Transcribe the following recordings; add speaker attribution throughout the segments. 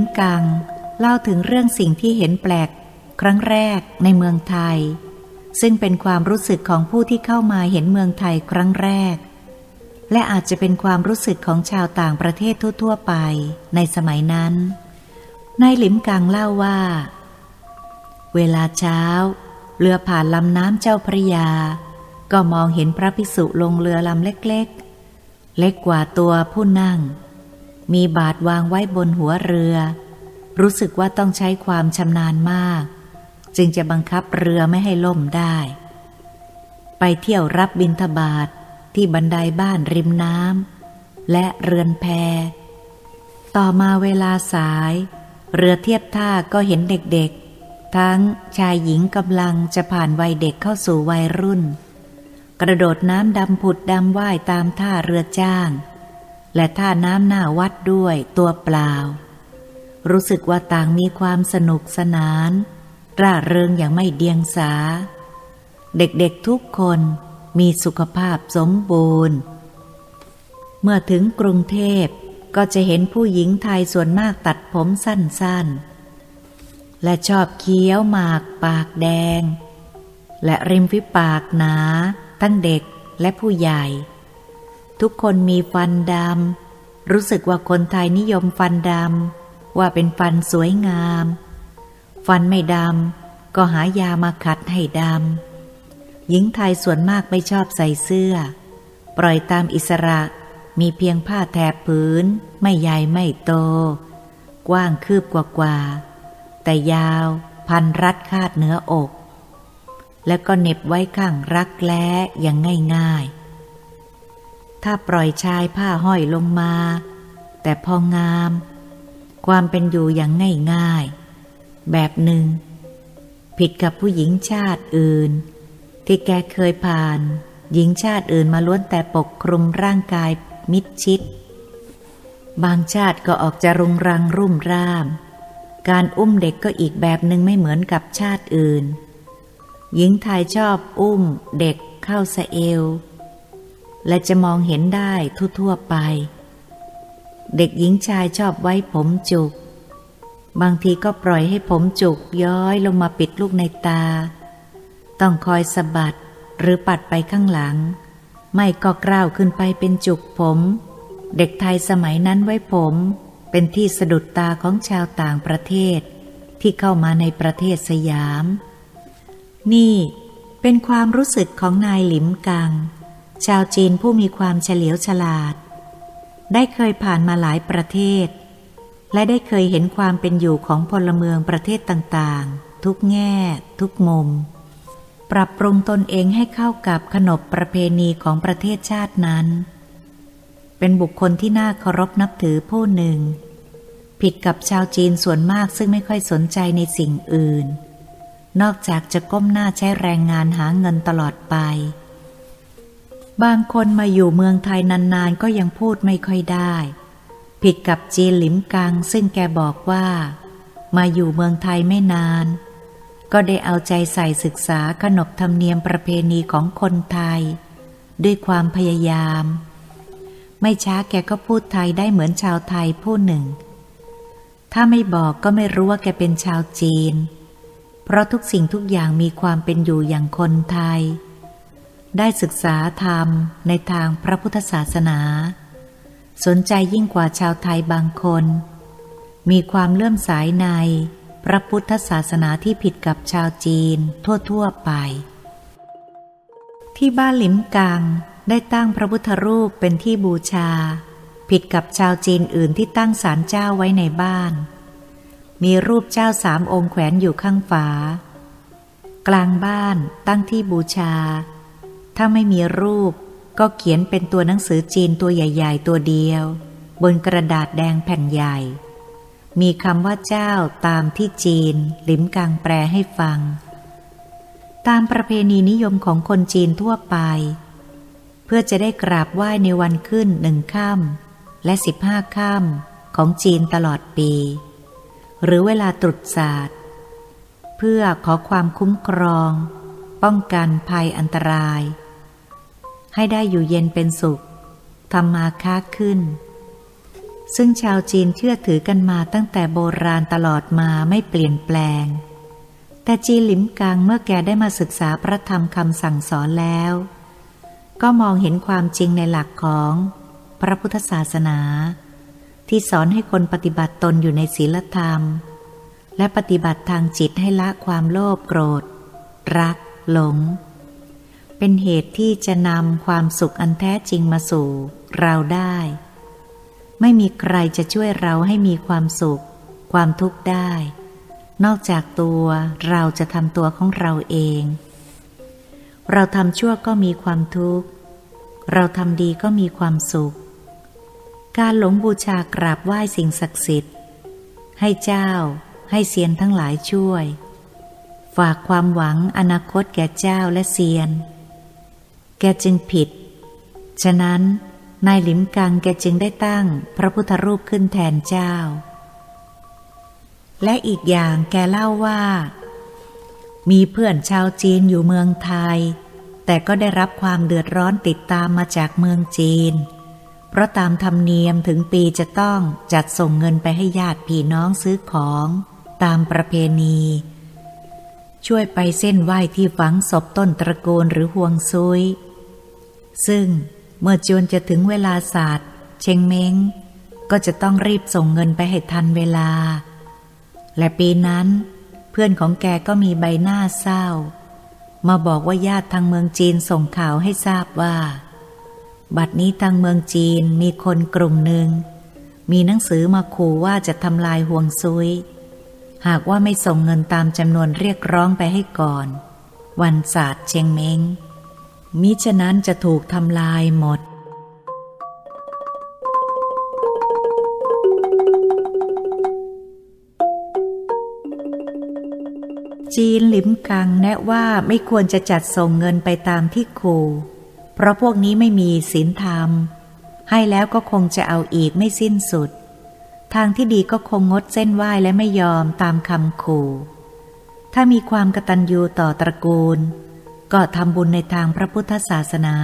Speaker 1: มกัง เล่าถึงเรื่องสิ่งที่เห็นแปลก ครั้งแรกในเมืองไทย ซึ่งเป็นความรู้สึกของผู้ที่เข้ามาเห็นเมืองไทยครั้งแรก และอาจจะเป็นความรู้สึกของชาวต่างประเทศทั่ว ๆ ไปในสมัยนั้นนายหลิมกังเล่าว่า เวลาเช้า เรือผ่านลำน้ำเจ้าพระยา ก็มองเห็นพระภิกษุลงเรือลำเล็ก ๆ เล็กกว่าตัวผู้นั่ง มีบาทวางไว้บนหัวเรือ รู้สึกว่าต้องใช้ความชำนาญมาก จึงจะบังคับเรือไม่ให้ล่มได้ ไปเที่ยวรับบินทบาทที่บันไดบ้านริมน้ำและเรือนแพ ต่อมาเวลาสาย เรือเทียบท่าก็เห็นเด็กๆ ทั้งชายหญิงกำลังจะผ่านวัยเด็กเข้าสู่วัยรุ่น กระโดดน้ำดำผุดดำว่ายตามท่าเรือจ้าง และท่าน้ำหน้าวัดด้วยตัวเปล่า รู้สึกว่าต่างมีความสนุกสนาน ร่าเริงอย่างไม่เดียงสา เด็กๆทุกคนมีสุขภาพสมบูรณ์ เมื่อถึงกรุงเทพก็จะเห็นผู้หญิงไทยส่วนมากตัดผมสั้นๆ และชอบเคี้ยวหมากปากแดง และริมฝีปากหนา ทั้งเด็กและผู้ใหญ่ ทุกคนมีฟันดำ รู้สึกว่าคนไทยนิยมฟันดำ ว่าเป็นฟันสวยงาม ฟันไม่ดำ ก็หายามาขัดให้ดำ หญิงไทยส่วนมากไม่ชอบใส่เสื้อ ปล่อยตามอิสระมีเพียงผ้าแถบผืน ไม่ใหญ่ไม่โต กว้างคืบกว่ากว่า แต่ยาวพันรัดคาดเนื้ออก แล้วก็เน็บไว้ข้างรักแล้อย่างง่ายๆ ถ้าปล่อยชายผ้าห้อยลงมา แต่พองาม ความเป็นอยู่อย่างง่ายๆ แบบหนึ่ง ผิดกับผู้หญิงชาติอื่น ที่แกเคยผ่าน หญิงชาติอื่นมาล้วนแต่ปกคลุมร่างกายมิดชิด บางชาติก็ออกจะรุงรังรุ่มร่าม การอุ้มเด็กก็อีกแบบหนึ่งไม่เหมือนกับชาติอื่น หญิงไทยชอบอุ้มเด็กเข้าสะเอว และจะมองเห็นได้ทั่วๆไป เด็กหญิงชายชอบไว้ผมจุก บางทีก็ปล่อยให้ผมจุกย้อยลงมาปิดลูกในตา ต้องคอยสะบัดหรือปัดไปข้างหลัง ไม่ก็กล้าวขึ้นไปเป็นจุกผม เด็กไทยสมัยนั้นไว้ผม เป็นที่สะดุดตาของชาวต่างประเทศ ที่เข้ามาในประเทศสยาม นี่เป็นความรู้สึกของนายหลิมกัง ชาวจีนผู้มีความเฉลียวฉลาด ได้เคยผ่านมาหลายประเทศ และได้เคยเห็นความเป็นอยู่ของพลเมืองประเทศต่างๆ ทุกแง่ ทุกมุม ปรับปรุงตนเองให้เข้ากับขนบประเพณีของประเทศชาตินั้น เป็นบุคคลที่น่าเคารพนับถือผู้หนึ่ง ผิดกับชาวจีนส่วนมากซึ่งไม่ค่อยสนใจในสิ่งอื่น นอกจากจะก้มหน้าใช้แรงงานหาเงินตลอดไป บางคนมาอยู่เมืองไทยนานๆ ก็ยังพูดไม่ค่อยได้ ผิดกับจีนหลิมกัง ซึ่งแกบอกว่า มาอยู่เมืองไทยไม่นาน ก็ได้เอาใจใส่ศึกษาขนบธรรมเนียมประเพณีของคนไทย ด้วยความพยายาม ไม่ช้าแกก็พูดไทยได้เหมือนชาวไทยผู้หนึ่ง ถ้าไม่บอกก็ไม่รู้ว่าแกเป็นชาวจีน เพราะทุกสิ่งทุกอย่างมีความเป็นอยู่อย่างคนไทย ได้ศึกษาธรรมในทางพระพุทธศาสนา สนใจยิ่งกว่าชาวไทยบางคน มีความเลื่อมใสในพระพุทธศาสนาที่ผิดกับชาวจีนทั่ว ๆ ไป ที่บ้านหลิมกังได้ตั้งพระพุทธรูปเป็นที่บูชา ผิดกับชาวจีนอื่นที่ตั้งศาลเจ้าไว้ในบ้าน มีรูปเจ้าสามองค์แขวนอยู่ข้างฝา กลางบ้านตั้งที่บูชา ถ้าไม่มีรูปก็เขียนเป็นตัวหนังสือจีนตัวใหญ่ ๆ ตัวเดียว บนกระดาษแดงแผ่นใหญ่ มีคำว่าเจ้าตามที่จีนลิมกังแปลให้ฟัง ตามประเพณีนิยมของคนจีนทั่วไป เพื่อจะได้กราบไหว้ในวันขึ้นหนึ่งค่ำและสิบห้าค่ำของจีนตลอดปี หรือเวลาตรุษศาสตร์ เพื่อขอความคุ้มครอง ป้องกันภัยอันตราย ให้ได้อยู่เย็นเป็นสุขทำมาค้าขึ้น ซึ่งชาวจีนเชื่อถือกันมาตั้งแต่โบราณตลอดมาไม่เปลี่ยนแปลง แต่จีหลิมกังเมื่อแกได้มาศึกษาพระธรรมคำสั่งสอนแล้ว ก็มองเห็นความจริงในหลักของพระพุทธศาสนา ที่สอนให้คนปฏิบัติตนอยู่ในศีลธรรม และปฏิบัติทางจิตให้ละความโลภโกรธ รัก หลง เป็นเหตุที่จะนำความสุขอันแท้จริงมาสู่เราได้ ไม่มีใครจะช่วยเราให้มีความสุข ความทุกข์ได้ นอกจากตัวเราจะทำตัวของเราเอง เราทำชั่วก็มีความทุกข์ เราทำดีก็มีความสุข การหลงบูชากราบไหว้สิ่งศักดิ์สิทธิ์ ให้เจ้าให้เซียนทั้งหลายช่วย ฝากความหวังอนาคตแก่เจ้าและเซียน แกจึงผิด ฉะนั้นนายหลิมกังแกจึงได้ตั้งพระพุทธรูปขึ้นแทนเจ้า และอีกอย่างแกเล่าว่า มีเพื่อนชาวจีนอยู่เมืองไทย แต่ก็ได้รับความเดือดร้อนติดตามมาจากเมืองจีน เพราะตามธรรมเนียมถึงปีจะต้องจัดส่งเงินไปให้ญาติพี่น้องซื้อของตามประเพณี ช่วยไปเส้นไหว้ที่ฝังศพต้นตระกูลหรือห่วงซุย ซึ่งเมื่อจวนจะถึงเวลาศาสตร์ เชงเม้ง ก็จะต้องรีบส่งเงินไปให้ทันเวลา และปีนั้น เพื่อนของแกก็มีใบหน้าเศร้า มาบอกว่าญาติทางเมืองจีนส่งข่าวให้ทราบว่า บัดนี้ทางเมืองจีนมีคนกลุ่มหนึ่ง มีหนังสือมาขู่ว่าจะทำลายห่วงซุย หากว่าไม่ส่งเงินตามจำนวนเรียกร้องไปให้ก่อน วันศาสตร์เชงเม้ง มิฉะนั้นจะถูกทำลายหมด จีนหลิมกังแนะว่าไม่ควรจะจัดส่งเงินไปตามที่ขู่เพราะพวกนี้ไม่มีศีลธรรม ให้แล้วก็คงจะเอาอีกไม่สิ้นสุด ทางที่ดีก็คงงดเส้นไหว้และไม่ยอมตามคำขู่ ถ้ามีความกตัญญูต่อตระกูล ก็ทำบุญในทางพระพุทธศาสนา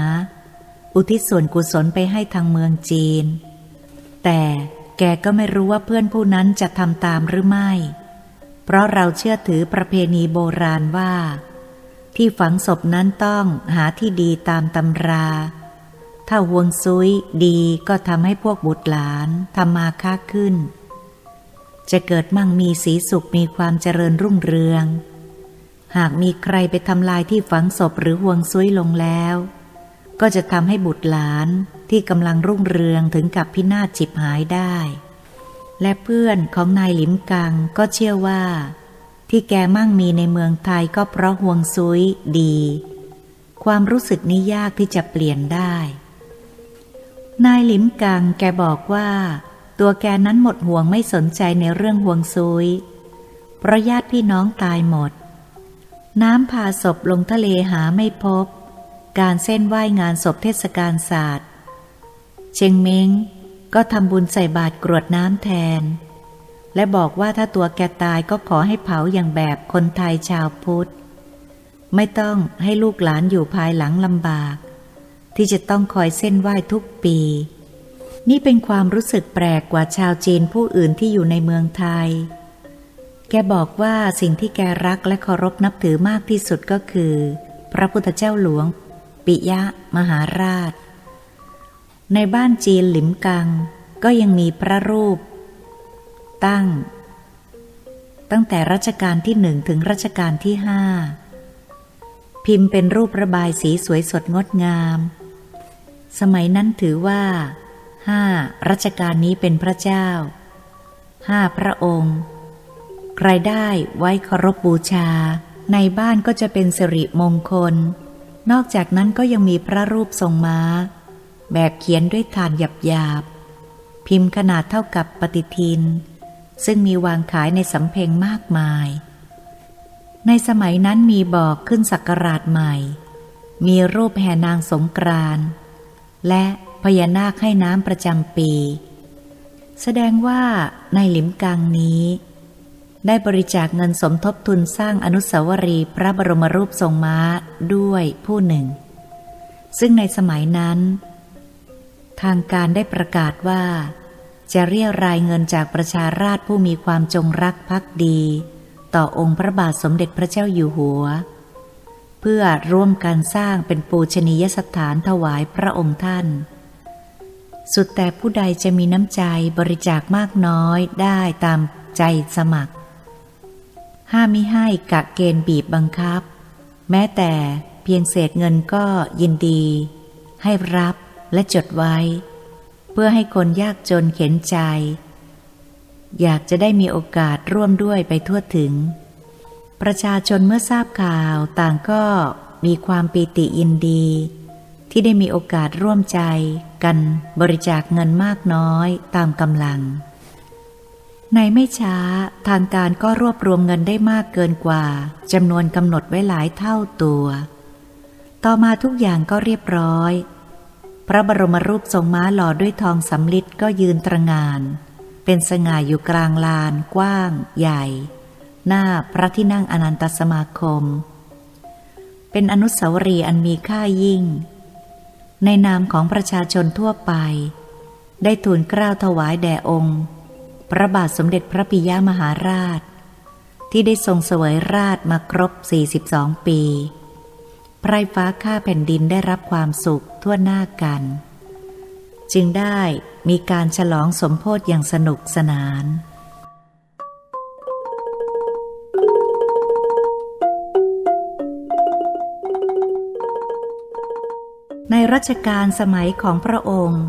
Speaker 1: อุทิศส่วนกุศลไปให้ทางเมืองจีน แต่แกก็ไม่รู้ว่าเพื่อนผู้นั้นจะทำตามหรือไม่ เพราะเราเชื่อถือประเพณีโบราณว่า ที่ฝังศพนั้นต้องหาที่ดีตามตำรา ถ้าหวงซุยดีก็ทำให้พวกบุตรหลานทำมาค้าขึ้น จะเกิดมั่งมีสีสุขมีความเจริญรุ่งเรือง หากมีใครไปทำลายที่ฝังศพหรือห่วงซุยลงแล้ว ก็จะทำให้บุตรหลานที่กำลังรุ่งเรืองถึงกับพินาศจิบหายได้ และเพื่อนของนายหลิมกังก็เชื่อว่า ที่แกมั่งมีในเมืองไทยก็เพราะห่วงซุยดี ความรู้สึกนี้ยากที่จะเปลี่ยนได้ นายหลิมกังแกบอกว่าตัวแกนั้นหมดห่วงไม่สนใจในเรื่องห่วงซุยเพราะญาติพี่น้องตายหมด น้ำพาศพลงทะเลหาไม่พบ การเส้นไหว้งานศพเทศกาลศาสตร์เชงเม้งก็ทำบุญใส่บาตรกรวดน้ำแทน และบอกว่าถ้าตัวแกตายก็ขอให้เผาอย่างแบบคนไทยชาวพุทธ ไม่ต้องให้ลูกหลานอยู่ภายหลังลำบาก ที่จะต้องคอยเส้นไหว้ทุกปี นี่เป็นความรู้สึกแปลกกว่าชาวจีนผู้อื่นที่อยู่ในเมืองไทย แกบอกว่าสิ่งที่แกรักและเคารพนับถือมากที่สุดก็คือ พระพุทธเจ้าหลวง ปิยะมหาราช ในบ้านจีนหลิมกัง ก็ยังมีพระรูป ตั้ง ตั้งแต่รัชกาลที่หนึ่งถึงรัชกาลที่ห้าพิมพ์เป็นรูประบายสีสวยสดงดงาม สมัยนั้นถือว่าห้ารัชกาลนี้เป็นพระเจ้าห้าพระองค์ ใครได้ไว้เคารพบบูชา ในบ้านก็จะเป็นสิริมงคล นอกจากนั้นก็ยังมีพระรูปทรงม้า แบบเขียนด้วยฐานหยาบๆ พิมพ์ขนาดเท่ากับปฏิทิน ซึ่งมีวางขายในสำเพ็งมากมาย ในสมัยนั้นมีบอกขึ้นสักการาชใหม่ มีรูปแห่นางสงกรานและพญานาคให้น้ำประจำปี แสดงว่าในหลิมกังนี้ ได้บริจาคเงินสมทบทุนสร้างอนุสาวรีย์พระบรมรูปทรงม้าด้วยผู้หนึ่ง ซึ่งในสมัยนั้น ทางการได้ประกาศว่า จะเรียรายเงินจากประชาราชผู้มีความจงรักภักดี ต่อองค์พระบาทสมเด็จพระเจ้าอยู่หัว เพื่อร่วมกันสร้างเป็นปูชนียสถานถวายพระองค์ท่าน สุดแต่ผู้ใดจะมีน้ำใจบริจาคมากน้อยได้ตามใจสมัคร ห้ามมิให้กะเกณฑ์บีบบังคับ แม้แต่เพียงเศษเงินก็ยินดี ให้รับและจดไว้ เพื่อให้คนยากจนเข็นใจ อยากจะได้มีโอกาสร่วมด้วยไปทั่วถึง ประชาชนเมื่อทราบข่าวต่างก็มีความปีติยินดี ที่ได้มีโอกาสร่วมใจกันบริจาคเงินมากน้อยตามกำลัง ในไม่ช้าทางการก็รวบรวมเงินได้มากเกินกว่าจำนวนกำหนดไว้หลายเท่าตัว ต่อมาทุกอย่างก็เรียบร้อย พระบรมรูปทรงม้าหล่อด้วยทองสำลิดก็ยืนตระงาน เป็นสง่าอยู่กลางลาน กว้าง ใหญ่ หน้าพระที่นั่งอนันตสมาคม เป็นอนุสาวรีย์อันมีค่ายิ่ง ในนามของประชาชนทั่วไป ได้ทูลเกล้าถวายแด่องค์ พระบาทสมเด็จพระปิยมหาราช ที่ได้ทรงเสวยราชมาครบ 42 ปีไพรฟ้าข้าแผ่นดินได้รับความสุขทั่วหน้ากัน จึงได้มีการฉลองสมโพธิอย่างสนุกสนานในรัชกาลสมัยของพระองค์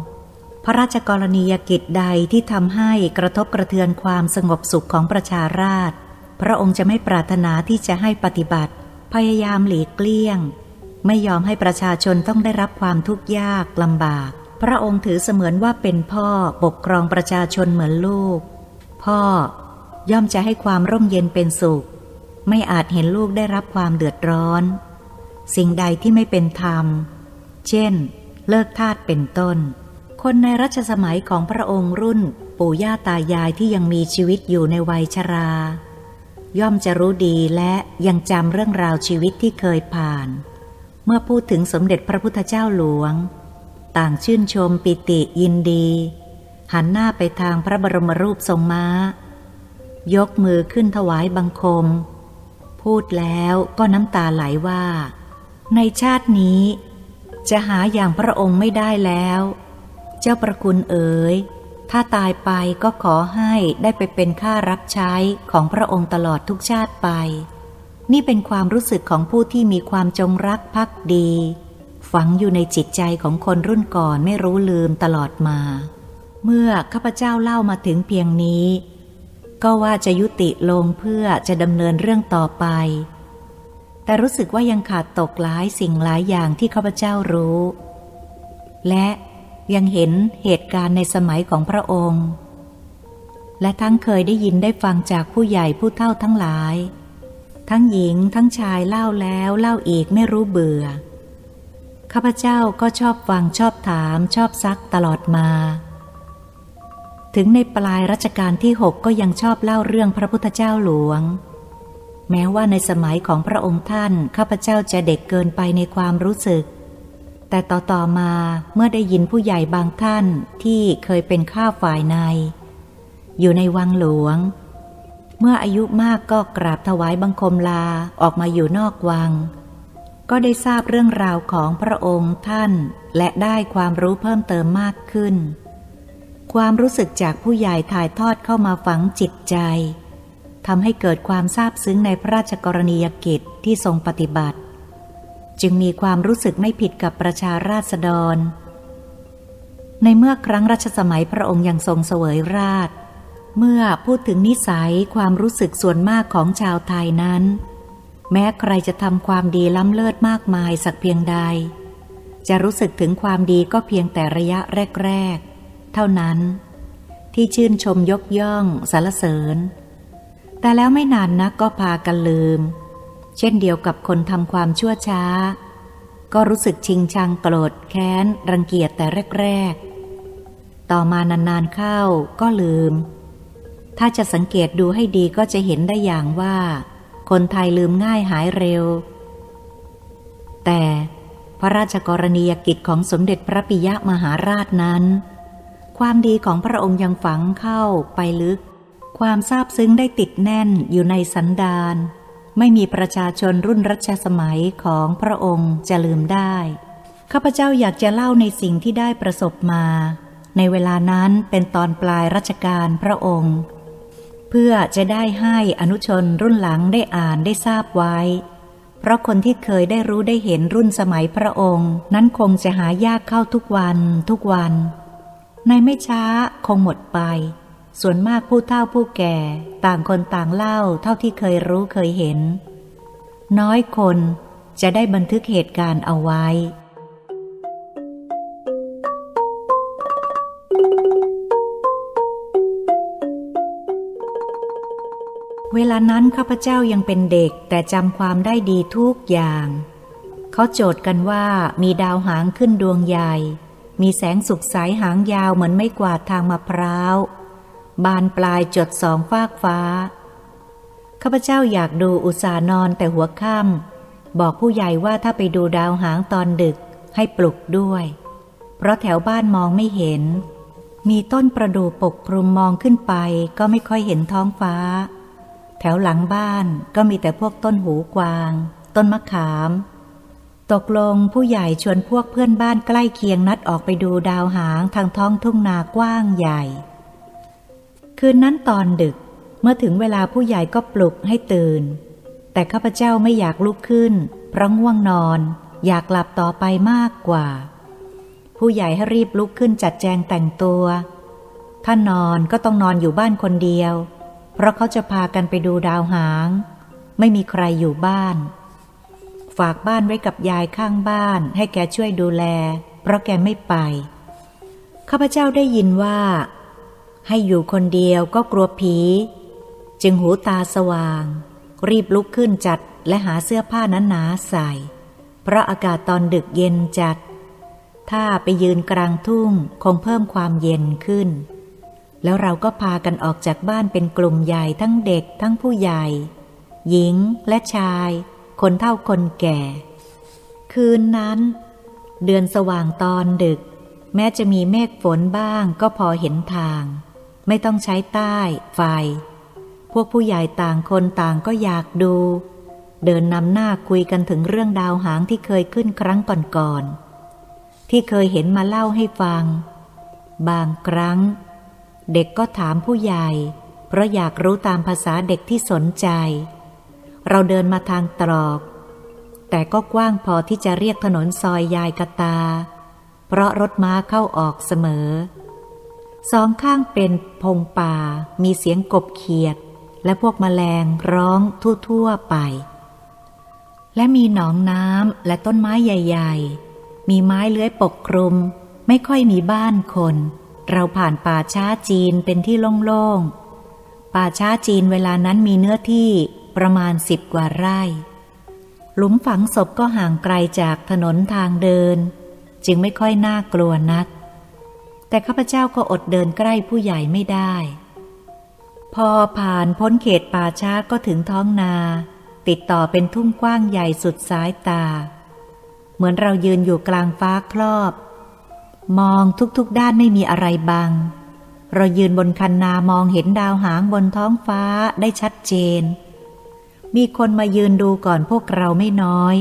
Speaker 1: พระราชกรณียกิจใดที่ทำให้กระทบกระเทือนความสงบสุขของประชาราษฎรพระองค์จะไม่ปรารถนาที่จะให้ปฏิบัติ พยายามหลีกเลี่ยง ไม่ยอมให้ประชาชนต้องได้รับความทุกข์ยากลำบาก พระองค์ถือเสมือนว่าเป็นพ่อปกครองประชาชนเหมือนลูก พ่อย่อมจะให้ความร่มเย็นเป็นสุข ไม่อาจเห็นลูกได้รับความเดือดร้อน สิ่งใดที่ไม่เป็นธรรม เช่น เลิกทาสเป็นต้น คนในรัชสมัยของพระองค์รุ่นปู่ย่าตายายที่ยังมีชีวิตอยู่ในวัยชรา ย่อมจะรู้ดีและยังจำเรื่องราวชีวิตที่เคยผ่าน เมื่อพูดถึงสมเด็จพระพุทธเจ้าหลวง ต่างชื่นชมปิติยินดี หันหน้าไปทางพระบรมรูปทรงม้า ยกมือขึ้นถวายบังคม พูดแล้วก็น้ำตาไหลว่า ในชาตินี้ จะหาอย่างพระองค์ไม่ได้แล้ว เจ้าประคุณเอ๋ย ถ้าตายไปก็ขอให้ได้ไปเป็นข้ารับใช้ของพระองค์ตลอดทุกชาติไป นี่เป็นความรู้สึกของผู้ที่มีความจงรักภักดี ฝังอยู่ในจิตใจของคนรุ่นก่อนไม่รู้ลืมตลอดมา เมื่อข้าพเจ้าเล่ามาถึงเพียงนี้ ก็ว่าจะยุติลงเพื่อจะดำเนินเรื่องต่อไป แต่รู้สึกว่ายังขาดตกหลายสิ่งหลายอย่างที่ข้าพเจ้ารู้ และ ยังเห็นเหตุการณ์ในสมัยของพระองค์ และทั้งเคยได้ยินได้ฟังจากผู้ใหญ่ผู้เฒ่าทั้งหลาย ทั้งหญิงทั้งชายเล่าแล้วเล่าอีกไม่รู้เบื่อ ข้าพเจ้าก็ชอบฟังชอบถามชอบซักตลอดมา ถึงในปลายรัชกาลที่หกก็ยังชอบเล่าเรื่องพระพุทธเจ้าหลวง แม้ว่าในสมัยของพระองค์ท่านข้าพเจ้าจะเด็กเกินไปในความรู้สึก แต่ต่อๆมาเมื่อได้ยินผู้ใหญ่บางท่านที่เคยเป็นข้าฝ่ายใน อยู่ในวังหลวง เมื่ออายุมากก็กราบถวายบังคมลาออกมาอยู่นอกวัง ก็ได้ทราบเรื่องราวของพระองค์ท่าน และได้ความรู้เพิ่มเติมมากขึ้น ความรู้สึกจากผู้ใหญ่ถ่ายทอดเข้ามาฝังจิตใจทำให้เกิดความซาบซึ้งในพระราชกรณียกิจที่ทรงปฏิบัติ จึงมีความรู้สึกไม่ผิดกับประชาราษฎร ในเมื่อครั้งรัชสมัยพระองค์ยังทรงเสวยราช เมื่อพูดถึงนิสัยความรู้สึกส่วนมากของชาวไทยนั้น แม้ใครจะทำความดีล้ำเลิศมากมายสักเพียงใด จะรู้สึกถึงความดีก็เพียงแต่ระยะแรก ๆ เท่านั้น ที่ชื่นชมยกย่องสรรเสริญ แต่แล้วไม่นานนักก็พากันลืม เช่นเดียวกับคนทำความชั่วช้า ก็รู้สึกชิงชังโกรธแค้น รังเกียจแต่แรก ๆ ต่อมานาน ๆ เข้าก็ลืม ถ้าจะสังเกตดูให้ดีก็จะเห็นได้อย่างว่า คนไทยลืมง่ายหายเร็ว แต่พระราชกรณียกิจของสมเด็จพระปิยมหาราชนั้น ความดีของพระองค์ยังฝังเข้าไปลึก ความซาบซึ้งได้ติดแน่นอยู่ในสันดาน ไม่มีประชาชนรุ่นรัชสมัยของพระองค์จะลืมได้ ข้าพเจ้าอยากจะเล่าในสิ่งที่ได้ประสบมา ในเวลานั้นเป็นตอนปลายรัชกาลพระองค์ เพื่อจะได้ให้อนุชนรุ่นหลังได้อ่านได้ทราบไว้ เพราะคนที่เคยได้รู้ได้เห็นรุ่นสมัยพระองค์ นั้นคงจะหายากเข้าทุกวันทุกวัน ในไม่ช้าคงหมดไป ส่วนมากผู้เฒ่าผู้แก่ ต่างคนต่างเล่าเท่าที่เคยรู้เคยเห็น น้อยคนจะได้บันทึกเหตุการณ์เอาไว้ เวลานั้นข้าพเจ้ายังเป็นเด็กแต่จำความได้ดีทุกอย่าง เขาโจทย์กันว่ามีดาวหางขึ้นดวงใหญ่ มีแสงสุกสายหางยาวเหมือนไม่กวาดทางมะพร้าว บานปลายจดสองฟากฟ้า ข้าพเจ้าอยากดูอุตสานอนแต่หัวค่ำบอกผู้ใหญ่ว่าถ้าไปดูดาวหางตอนดึกให้ปลุกด้วย เพราะแถวบ้านมองไม่เห็น มีต้นประดู่ปกคลุมมองขึ้นไปก็ไม่ค่อยเห็นท้องฟ้า แถวหลังบ้านก็มีแต่พวกต้นหูกวาง ต้นมะขาม ตกลงผู้ใหญ่ชวนพวกเพื่อนบ้านใกล้เคียงนัดออกไปดูดาวหางทางท้องทุ่งนากว้างใหญ่ คืนนั้นตอนดึก เมื่อถึงเวลาผู้ใหญ่ก็ปลุกให้ตื่น แต่ข้าพเจ้าไม่อยากลุกขึ้น เพราะง่วงนอน อยากหลับต่อไปมากกว่า ผู้ใหญ่ให้รีบลุกขึ้นจัดแจงแต่งตัว ถ้านอนก็ต้องนอนอยู่บ้านคนเดียว เพราะเขาจะพากันไปดูดาวหาง ไม่มีใครอยู่บ้าน ฝากบ้านไว้กับยายข้างบ้าน ให้แกช่วยดูแล เพราะแกไม่ไปข้าพเจ้าได้ยินว่า ให้อยู่คนเดียวก็กลัวผี จึงหูตาสว่าง รีบลุกขึ้นจัดและหาเสื้อผ้านั้นหนาใส่ เพราะอากาศตอนดึกเย็นจัด ถ้าไปยืนกลางทุ่งคงเพิ่มความเย็นขึ้น แล้วเราก็พากันออกจากบ้านเป็นกลุ่มใหญ่ทั้งเด็กทั้งผู้ใหญ่ หญิงและชาย คนเท่าคนแก่ คืนนั้น เดือนสว่างตอนดึก แม้จะมีเมฆฝนบ้างก็พอเห็นทาง ไม่ต้องใช้ใต้ไฟ พวกผู้ใหญ่ต่างคนต่างก็อยากดู เดินนำหน้าคุยกันถึงเรื่องดาวหางที่เคยขึ้นครั้งก่อนๆ ที่เคยเห็นมาเล่าให้ฟัง บางครั้ง เด็กก็ถามผู้ใหญ่ เพราะอยากรู้ตามภาษาเด็กที่สนใจ เราเดินมาทางตรอก แต่ก็กว้างพอที่จะเรียกถนนซอยยายกตา เพราะรถม้าเข้าออกเสมอ สองข้างเป็นพงป่า มีเสียงกบเขียด และพวกมแมลงร้องทั่วๆไป และมีหนองน้ำและต้นไม้ใหญ่ ๆ มีไม้เลื้อยปกคลุม ไม่ค่อยมีบ้านคน เราผ่านป่าช้าจีนเป็นที่โล่งๆ ป่าช้าจีนเวลานั้นมีเนื้อที่ประมาณสิบกว่าไร่ หลุมฝังศพก็ห่างไกลจากถนนทางเดิน จึงไม่ค่อยน่ากลัวนัก แต่ข้าพเจ้าก็อดเดินใกล้ผู้ใหญ่ไม่ได้ พอผ่านพ้นเขตป่าช้าก็ถึงท้องนา ติดต่อเป็นทุ่งกว้างใหญ่สุดสายตา เหมือนเรายืนอยู่กลางฟ้าครอบ มองทุกๆด้านไม่มีอะไรบัง เรายืนบนคันนามองเห็นดาวหางบนท้องฟ้าได้ชัดเจน มีคนมายืนดูก่อนพวกเราไม่น้อย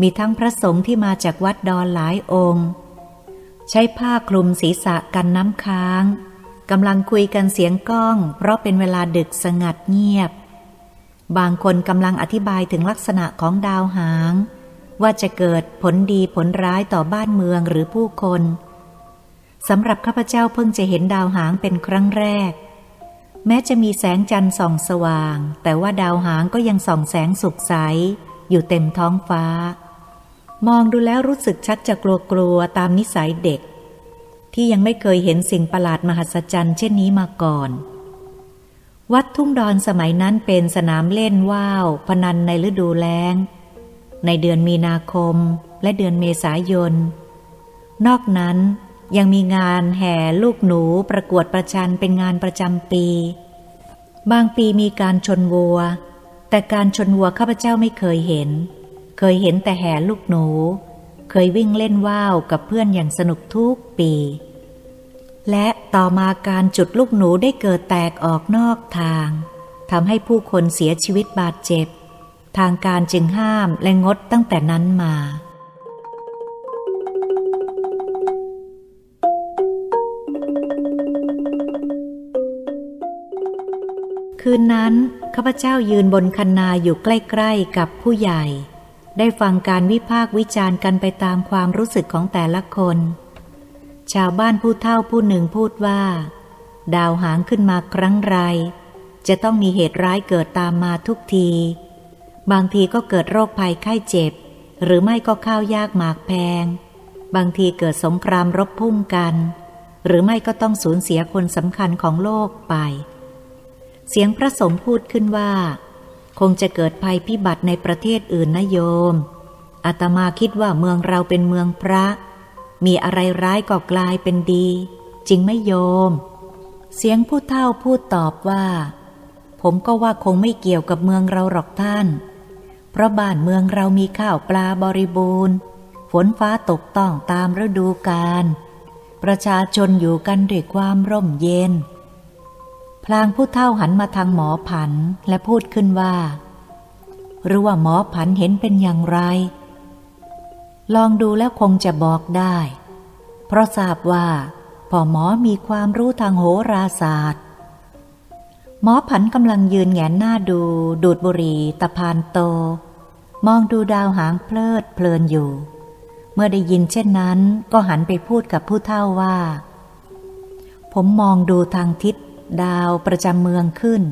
Speaker 1: มีทั้งพระสงฆ์ที่มาจากวัดดอนหลายองค์ ใช้ผ้าคลุมศีรษะกันน้ำค้างกำลังคุยกันเสียงก้อง เพราะเป็นเวลาดึกสงัดเงียบ บางคนกำลังอธิบายถึงลักษณะของดาวหาง ว่าจะเกิดผลดีผลร้ายต่อบ้านเมืองหรือผู้คนสำหรับข้าพเจ้าเพิ่งจะเห็นดาวหางเป็นครั้งแรก แม้จะมีแสงจันทร์ส่องสว่าง แต่ว่าดาวหางก็ยังส่องแสงสุกใสอยู่เต็มท้องฟ้า มองดูแล้วรู้สึกชักจะกลัวๆตามนิสัยเด็ก ที่ยังไม่เคยเห็นสิ่งประหลาดมหัศจรรย์เช่นนี้มาก่อน วัดทุ่งดอนสมัยนั้นเป็นสนามเล่นว่าวพนันในฤดูแล้ง ในเดือนมีนาคมและเดือนเมษายน นอกนั้นยังมีงานแห่ลูกหนูประกวดประชันเป็นงานประจำปี บางปีมีการชนวัว แต่การชนวัวข้าพเจ้าไม่เคยเห็น เคยเห็นแต่แห่ลูกหนู เคยวิ่งเล่นว่าวกับเพื่อนอย่างสนุกทุกปี และต่อมาการจุดลูกหนูได้เกิดแตกออกนอกทางทำให้ผู้คนเสียชีวิตบาดเจ็บ ทางการจึงห้ามและงดตั้งแต่นั้นมาคืนนั้นข้าพเจ้ายืนบนคันนาอยู่ใกล้ ๆ กับผู้ใหญ่ ได้ฟังการวิพากษ์วิจารณ์กันไปตามความรู้สึกของแต่ละคน ชาวบ้านผู้เฒ่าผู้หนึ่งพูดว่า ดาวหางขึ้นมาครั้งไร จะต้องมีเหตุร้ายเกิดตามมาทุกที บางทีก็เกิดโรคภัยไข้เจ็บ หรือไม่ก็ข้าวยากหมากแพง บางทีเกิดสงครามรบพุ่งกัน หรือไม่ก็ต้องสูญเสียคนสำคัญของโลกไป เสียงพระสงฆ์พูดขึ้นว่า คงจะเกิดภัยพิบัติในประเทศอื่นนะโยม อาตมาคิดว่าเมืองเราเป็นเมืองพระ มีอะไรร้ายก็กลายเป็นดี จริงไหมโยม เสียงผู้เฒ่าพูดตอบว่า ผมก็ว่าคงไม่เกี่ยวกับเมืองเราหรอกท่าน เพราะบ้านเมืองเรามีข้าวปลาบริบูรณ์ ฝนฟ้าตกต้องตามฤดูกาล ประชาชนอยู่กันด้วยความร่มเย็น พลางผู้เฒ่าหันมาทางหมอผันและพูดขึ้นว่า หรือว่าหมอผันเห็นเป็นอย่างไร ลองดูแล้วคงจะบอกได้ เพราะทราบว่าพ่อหมอมีความรู้ทางโหราศาสตร์ หมอผันกำลังยืนแงนหน้าดู ดูดบุหรี่ตะพานโต มองดูดาวหางเพลิดเพลินอยู่ เมื่อได้ยินเช่นนั้นก็หันไปพูดกับผู้เฒ่าว่า ผมมองดูทางทิศ ดาวประจำเมืองขึ้น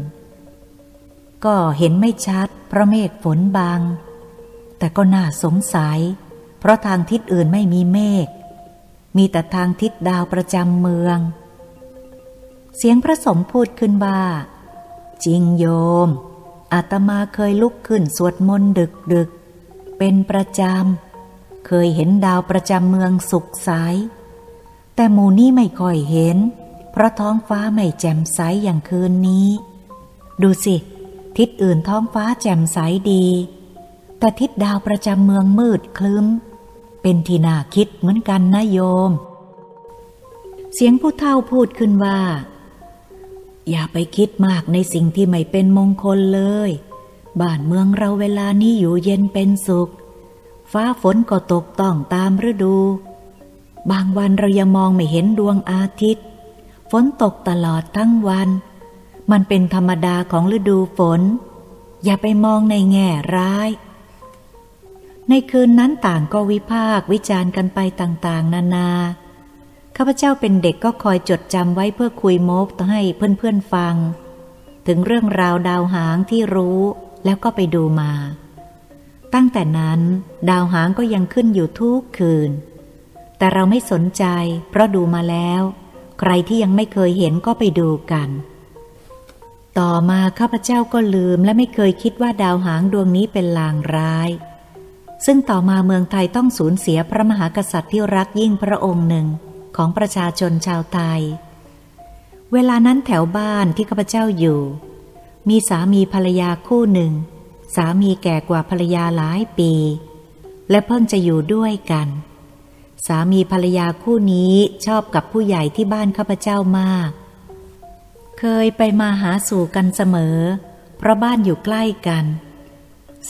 Speaker 1: ก็เห็นไม่ชัด เพราะเมฆฝนบาง แต่ก็น่าสงสัย เพราะทางทิศอื่นไม่มีเมฆ มีแต่ทางทิศดาวประจำเมือง เสียงพระสงฆ์พูดขึ้นว่า จริงโยม อาตมาเคยลุกขึ้นสวดมนต์ดึกดึกๆเป็นประจำ เคยเห็นดาวประจำเมืองสุขใสแต่หมู่นี้ไม่ค่อยเห็นเพราะท้องฟ้าไม่แจ่มใสอย่างคืนนี้ ดูสิ ทิศอื่นท้องฟ้าแจ่มใสดี แต่ทิศดาวประจำเมืองมืดคลึ้ม เป็นที่น่าคิดเหมือนกันนะโยม เสียงผู้เฒ่าพูดขึ้นว่า อย่าไปคิดมากในสิ่งที่ไม่เป็นมงคลเลย บ้านเมืองเราเวลานี้อยู่เย็นเป็นสุข ฟ้าฝนก็ตกต้องตามฤดู บางวันเรายังมองไม่เห็นดวงอาทิตย์ ฝนตกตลอดทั้งวัน มันเป็นธรรมดาของฤดูฝน อย่าไปมองในแง่ร้าย ในคืนนั้นต่างก็วิพากษ์วิจารณ์กันไปต่างๆ นานาข้าพเจ้าเป็นเด็กก็คอยจดจำไว้เพื่อคุยโมกให้เพื่อนๆฟัง ถึงเรื่องราวดาวหางที่รู้แล้วก็ไปดูมา ตั้งแต่นั้น ดาวหางก็ยังขึ้นอยู่ทุกคืน แต่เราไม่สนใจ เพราะดูมาแล้ว ใครที่ยังไม่เคยเห็นก็ไปดูกัน ต่อมาข้าพเจ้าก็ลืมและไม่เคยคิดว่าดาวหางดวงนี้เป็นลางร้าย ซึ่งต่อมาเมืองไทยต้องสูญเสียพระมหากษัตริย์ที่รักยิ่งพระองค์หนึ่งของประชาชนชาวไทย เวลานั้นแถวบ้านที่ข้าพเจ้าอยู่ มีสามีภรรยาคู่หนึ่ง สามีแก่กว่าภรรยาหลายปี และเพิ่งจะอยู่ด้วยกัน สามีภรรยาคู่นี้ชอบกับผู้ใหญ่ที่บ้านข้าพเจ้ามาก เคยไปมาหาสู่กันเสมอ เพราะบ้านอยู่ใกล้กัน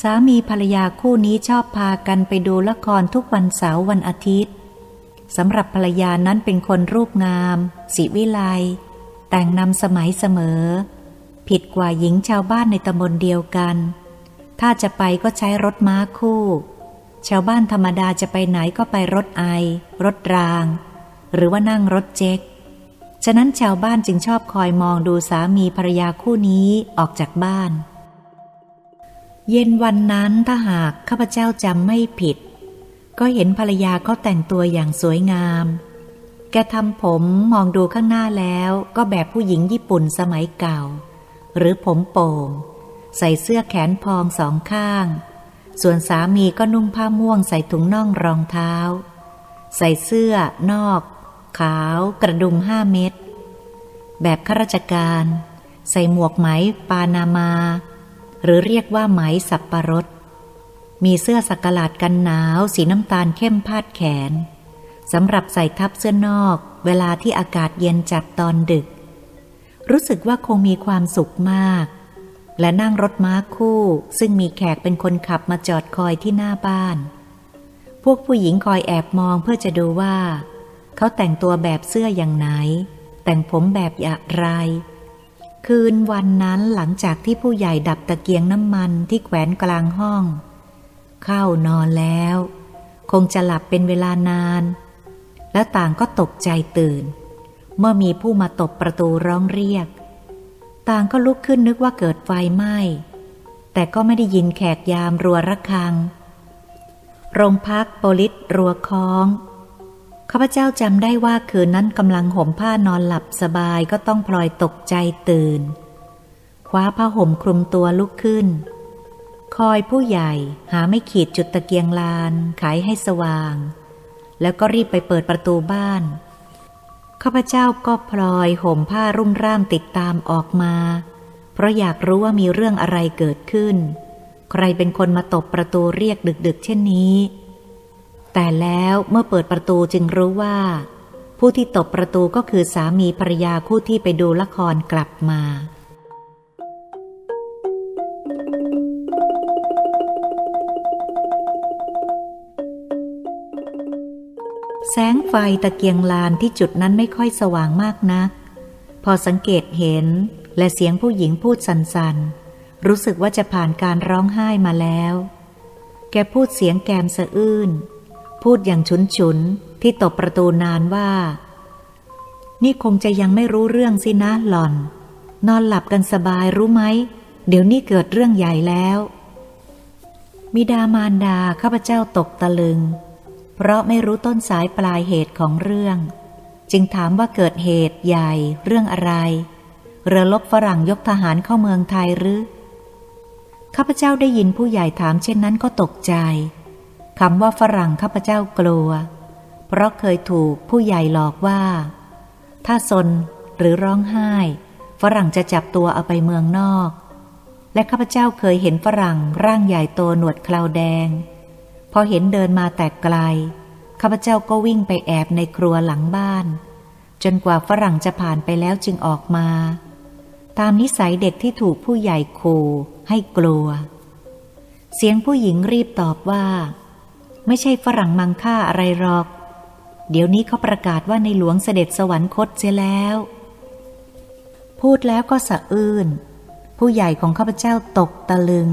Speaker 1: สามีภรรยาคู่นี้ชอบพากันไปดูละครทุกวันเสาร์วันอาทิตย์สำหรับภรรยานั้นเป็นคนรูปงาม สีวิไลแต่งนำสมัยเสมอ ผิดกว่าหญิงชาวบ้านในตำบลเดียวกัน ถ้าจะไปก็ใช้รถม้าคู่ ชาวบ้านธรรมดาจะไปไหนก็ไปรถไอ รถราง หรือว่านั่งรถเจ็กฉะนั้นชาวบ้านจึงชอบคอยมองดูสามีภรรยาคู่นี้ออกจากบ้าน เย็นวันนั้นถ้าหากข้าพเจ้าจำไม่ผิด ก็เห็นภรรยาเขาแต่งตัวอย่างสวยงาม แกทำผมมองดูข้างหน้าแล้วก็แบบผู้หญิงญี่ปุ่นสมัยเก่า หรือผมโป่ง ใส่เสื้อแขนพองสองข้าง ส่วนสามีก็นุ่งผ้าม่วงใส่ถุงน่องรองเท้า ใส่เสื้อ นอก ขาว กระดุมห้าเม็ดแบบข้าราชการ ใส่หมวกไหมปานามา หรือเรียกว่าไหมสับปะรด มีเสื้อสักหลาดกันหนาวสีน้ำตาลเข้มพาดแขนสำหรับใส่ทับเสื้อนอก เวลาที่อากาศเย็นจัดตอนดึก รู้สึกว่าคงมีความสุขมาก และนั่งรถม้าคู่ ซึ่งมีแขกเป็นคนขับมาจอดคอยที่หน้าบ้าน พวกผู้หญิงคอยแอบมองเพื่อจะดูว่า เขาแต่งตัวแบบเสื้ออย่างไหน แต่งผมแบบอย่างไร คืนวันนั้นหลังจากที่ผู้ใหญ่ดับตะเกียงน้ำมันที่แขวนกลางห้อง เข้านอนแล้ว คงจะหลับเป็นเวลานาน แล้วต่างก็ตกใจตื่น เมื่อมีผู้มาตบประตูร้องเรียก ต่างก็ลุกขึ้นนึกว่าเกิดไฟไหม้ แต่ก็ไม่ได้ยินแขกยามรัวระฆัง โรงพักโปลิสรัวคล้อง ข้าพเจ้าจำได้ว่าคืนนั้นกำลังห่มผ้านอนหลับสบายก็ต้องพลอยตกใจตื่น คว้าผ้าห่มคลุมตัวลุกขึ้น คอยผู้ใหญ่หาไม่ขีดจุดตะเกียงลานขายให้สว่าง แล้วก็รีบไปเปิดประตูบ้าน ข้าพเจ้าก็พลอยห่มผ้ารุ่มร่ามติดตามออกมา เพราะอยากรู้ว่ามีเรื่องอะไรเกิดขึ้น ใครเป็นคนมาตบประตูเรียกดึกๆ เช่นนี้ แต่แล้วเมื่อเปิดประตูจึงรู้ว่า ผู้ที่ตบประตูก็คือสามีภรรยาคู่ที่ไปดูละครกลับมา แสงไฟตะเกียงลานที่จุดนั้นไม่ค่อยสว่างมากนัก พอสังเกตเห็นและเสียงผู้หญิงพูดสันๆ รู้สึกว่าจะผ่านการร้องไห้มาแล้ว แกพูดเสียงแกมสะอื้น พูดอย่างฉุนฉุนที่ตบประตูนานว่า นี่คงจะยังไม่รู้เรื่องสินะหล่อน นอนหลับกันสบายรู้ไหม เดี๋ยวนี้เกิดเรื่องใหญ่แล้ว มิดามารดาข้าพเจ้าตกตะลึง เพราะไม่รู้ต้นสายปลายเหตุของเรื่อง จึงถามว่าเกิดเหตุใหญ่เรื่องอะไร เรือลบฝรั่งยกทหารเข้าเมืองไทยหรือข้าพเจ้าได้ยินผู้ใหญ่ถามเช่นนั้นก็ตกใจคำว่าฝรั่งข้าพเจ้ากลัว เพราะเคยถูกผู้ใหญ่หลอกว่า ถ้าสนหรือร้องไห้ ฝรั่งจะจับตัวเอาไปเมืองนอก และข้าพเจ้าเคยเห็นฝรั่งร่างใหญ่โตหนวดคราวแดง พอเห็นเดินมาแต่ไกล ข้าพเจ้าก็วิ่งไปแอบในครัวหลังบ้าน จนกว่าฝรั่งจะผ่านไปแล้วจึงออกมา ตามนิสัยเด็กที่ถูกผู้ใหญ่ขู่ให้กลัว เสียงผู้หญิงรีบตอบว่า ไม่ใช่ฝรั่งมังค่าอะไรหรอก เดี๋ยวนี้เขาประกาศว่าในหลวงเสด็จสวรรคตเสียแล้ว พูดแล้วก็สะอื้นผู้ใหญ่ของข้าพเจ้าตกตะลึง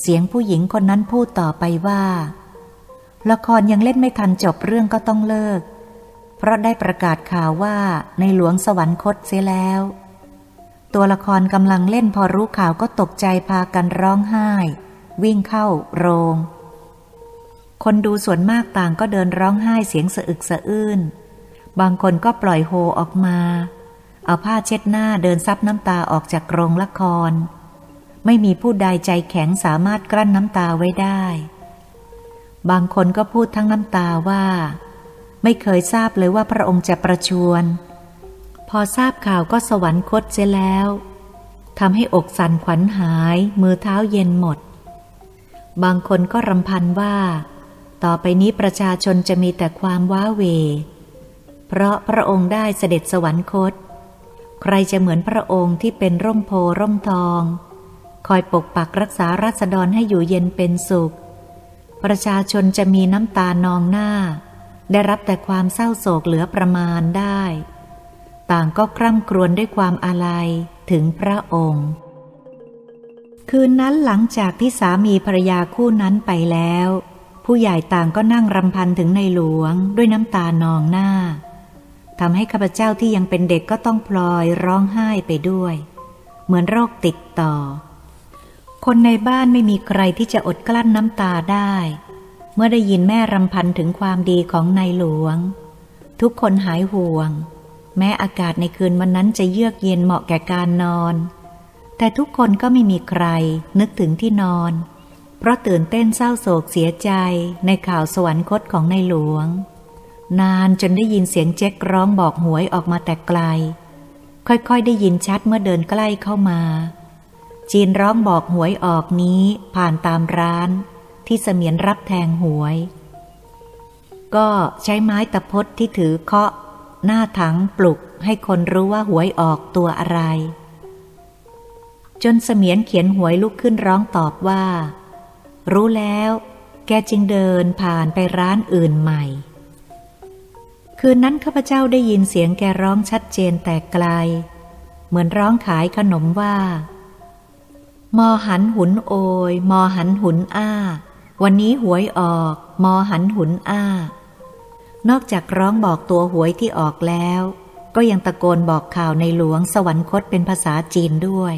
Speaker 1: เสียงผู้หญิงคนนั้นพูดต่อไปว่า ละครยังเล่นไม่ทันจบเรื่องก็ต้องเลิก เพราะได้ประกาศข่าวว่าในหลวงสวรรคตเสียแล้ว ตัวละครกำลังเล่นพอรู้ข่าวก็ตกใจพากันร้องไห้ วิ่งเข้าโรง คนดูส่วนมากต่างก็เดินร้องไห้เสียงสะอึกสะอื้น บางคนก็ปล่อยโฮออกมา เอาผ้าเช็ดหน้าเดินซับน้ำตาออกจากโรงละคร ไม่มีผู้ใดใจแข็งสามารถกลั้นน้ำตาไว้ได้ บางคนก็พูดทั้งน้ำตาว่า ไม่เคยทราบเลยว่าพระองค์จะประชวรพอทราบข่าวก็สวรรคตเสียแล้วทำให้อกสั่นขวัญหาย มือเท้าเย็นหมด บางคนก็รำพันว่า ต่อไปนี้ประชาชนจะมีแต่ความว้าเว เพราะพระองค์ได้เสด็จสวรรคต ใครจะเหมือนพระองค์ที่เป็นร่มโพร่มทอง คอยปกปักรักษาราษฎรให้อยู่เย็นเป็นสุข ประชาชนจะมีน้ำตานองหน้า ได้รับแต่ความเศร้าโศกเหลือประมาณได้ ต่างก็คร่ำครวญด้วยความอาลัยถึงพระองค์ คืนนั้นหลังจากที่สามีภรรยาคู่นั้นไปแล้ว ผู้ใหญ่ต่างก็นั่งรำพันถึงในหลวงด้วยน้ำตานองหน้าทำให้ข้าพเจ้าที่ยังเป็นเด็กก็ต้องพลอยร้องไห้ไปด้วย เหมือนโรคติดต่อ คนในบ้านไม่มีใครที่จะอดกลั้นน้ำตาได้ เมื่อได้ยินแม่รำพันถึงความดีของนายหลวง ทุกคนหายห่วง แม้อากาศในคืนวันนั้นจะเยือกเย็นเหมาะแก่การนอน แต่ทุกคนก็ไม่มีใครนึกถึงที่นอน เพราะตื่นเต้นเศร้าโศกเสียใจในข่าวสวรรคตของนายหลวง นานจนได้ยินเสียงเจ๊กร้องบอกหวยออกมาแต่ไกล ค่อยๆได้ยินชัดเมื่อเดินใกล้เข้ามา จีนร้องบอกหวยออกนี้ผ่านตามร้านที่เสมียนรับแทงหวย ก็ใช้ไม้ตะพดที่ถือเคาะ หน้าถังปลุกให้คนรู้ว่าหวยออกตัวอะไร จนเสมียนเขียนหวยลุกขึ้นร้องตอบว่า รู้แล้ว แกจึงเดินผ่านไปร้านอื่นใหม่ คืนนั้นข้าพเจ้าได้ยินเสียงแกร้องชัดเจนแต่ไกล เหมือนร้องขายขนมว่า มอหันหุนโอย มอหันหุนอ้า วันนี้หวยออก มอหันหุนอ้า นอกจากร้องบอกตัวหวยที่ออกแล้ว ก็ยังตะโกนบอกข่าวในหลวงสวรรคตเป็นภาษาจีนด้วย